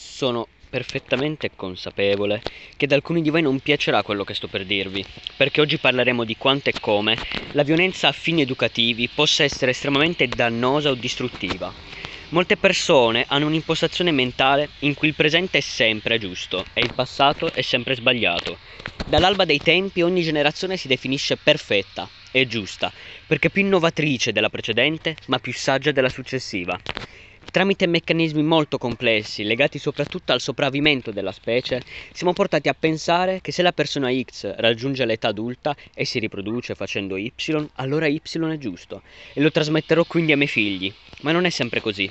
Sono perfettamente consapevole che ad alcuni di voi non piacerà quello che sto per dirvi, perché oggi parleremo di quanto e come la violenza a fini educativi possa essere estremamente dannosa o distruttiva. Molte persone hanno un'impostazione mentale in cui il presente è sempre giusto e il passato è sempre sbagliato. Dall'alba dei tempi ogni generazione si definisce perfetta e giusta, perché più innovatrice della precedente, ma più saggia della successiva. Tramite meccanismi molto complessi, legati soprattutto al sopravvivimento della specie, siamo portati a pensare che se la persona X raggiunge l'età adulta e si riproduce facendo Y, allora Y è giusto e lo trasmetterò quindi ai miei figli. Ma non è sempre così.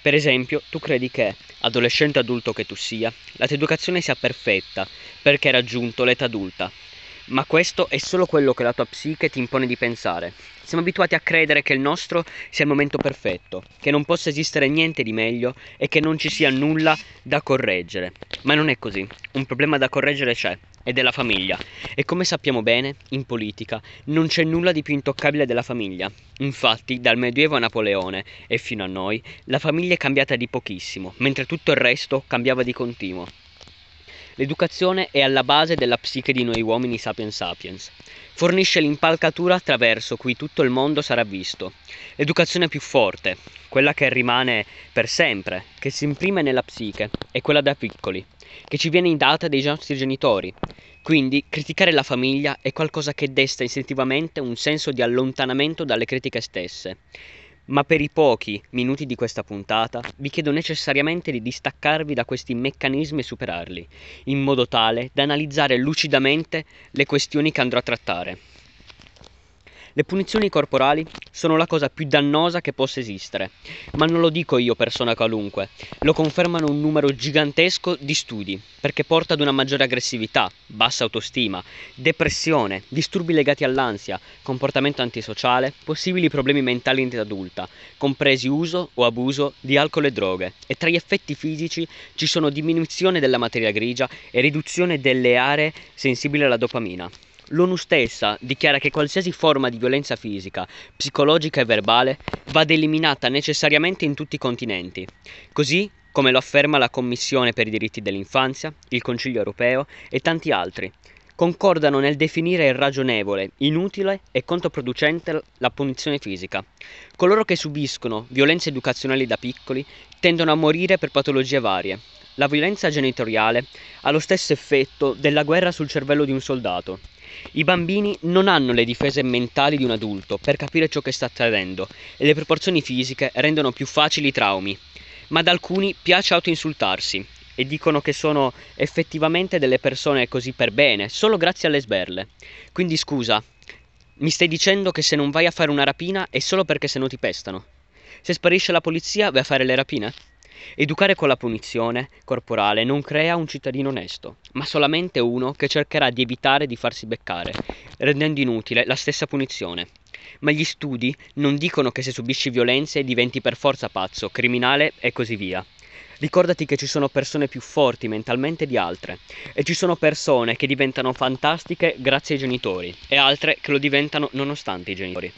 Per esempio, tu credi che, adolescente adulto che tu sia, la tua educazione sia perfetta perché hai raggiunto l'età adulta, ma questo è solo quello che la tua psiche ti impone di pensare. Siamo abituati a credere che il nostro sia il momento perfetto, che non possa esistere niente di meglio e che non ci sia nulla da correggere. Ma non è così. Un problema da correggere c'è, ed è la famiglia. E come sappiamo bene, in politica non c'è nulla di più intoccabile della famiglia. Infatti, dal Medioevo a Napoleone e fino a noi, la famiglia è cambiata di pochissimo, mentre tutto il resto cambiava di continuo. L'educazione è alla base della psiche di noi uomini sapiens sapiens. Fornisce l'impalcatura attraverso cui tutto il mondo sarà visto. L'educazione più forte, quella che rimane per sempre, che si imprime nella psiche, è quella da piccoli, che ci viene data dai nostri genitori. Quindi criticare la famiglia è qualcosa che desta istintivamente un senso di allontanamento dalle critiche stesse. Ma per i pochi minuti di questa puntata vi chiedo necessariamente di distaccarvi da questi meccanismi e superarli, in modo tale da analizzare lucidamente le questioni che andrò a trattare. Le punizioni corporali sono la cosa più dannosa che possa esistere, ma non lo dico io persona qualunque, lo confermano un numero gigantesco di studi, perché porta ad una maggiore aggressività, bassa autostima, depressione, disturbi legati all'ansia, comportamento antisociale, possibili problemi mentali in età adulta, compresi uso o abuso di alcol e droghe, e tra gli effetti fisici ci sono diminuzione della materia grigia e riduzione delle aree sensibili alla dopamina. L'ONU stessa dichiara che qualsiasi forma di violenza fisica, psicologica e verbale vada eliminata necessariamente in tutti i continenti, così come lo afferma la Commissione per i diritti dell'infanzia, il Consiglio europeo e tanti altri. Concordano nel definire irragionevole, inutile e controproducente la punizione fisica. Coloro che subiscono violenze educazionali da piccoli tendono a morire per patologie varie. La violenza genitoriale ha lo stesso effetto della guerra sul cervello di un soldato. I bambini non hanno le difese mentali di un adulto per capire ciò che sta accadendo e le proporzioni fisiche rendono più facili i traumi. Ma ad alcuni piace autoinsultarsi e dicono che sono effettivamente delle persone così per bene, solo grazie alle sberle. Quindi scusa, mi stai dicendo che se non vai a fare una rapina è solo perché se no ti pestano? Se sparisce la polizia vai a fare le rapine? Educare con la punizione corporale non crea un cittadino onesto, ma solamente uno che cercherà di evitare di farsi beccare, rendendo inutile la stessa punizione. Ma gli studi non dicono che se subisci violenze diventi per forza pazzo, criminale e così via. Ricordati che ci sono persone più forti mentalmente di altre e ci sono persone che diventano fantastiche grazie ai genitori e altre che lo diventano nonostante i genitori.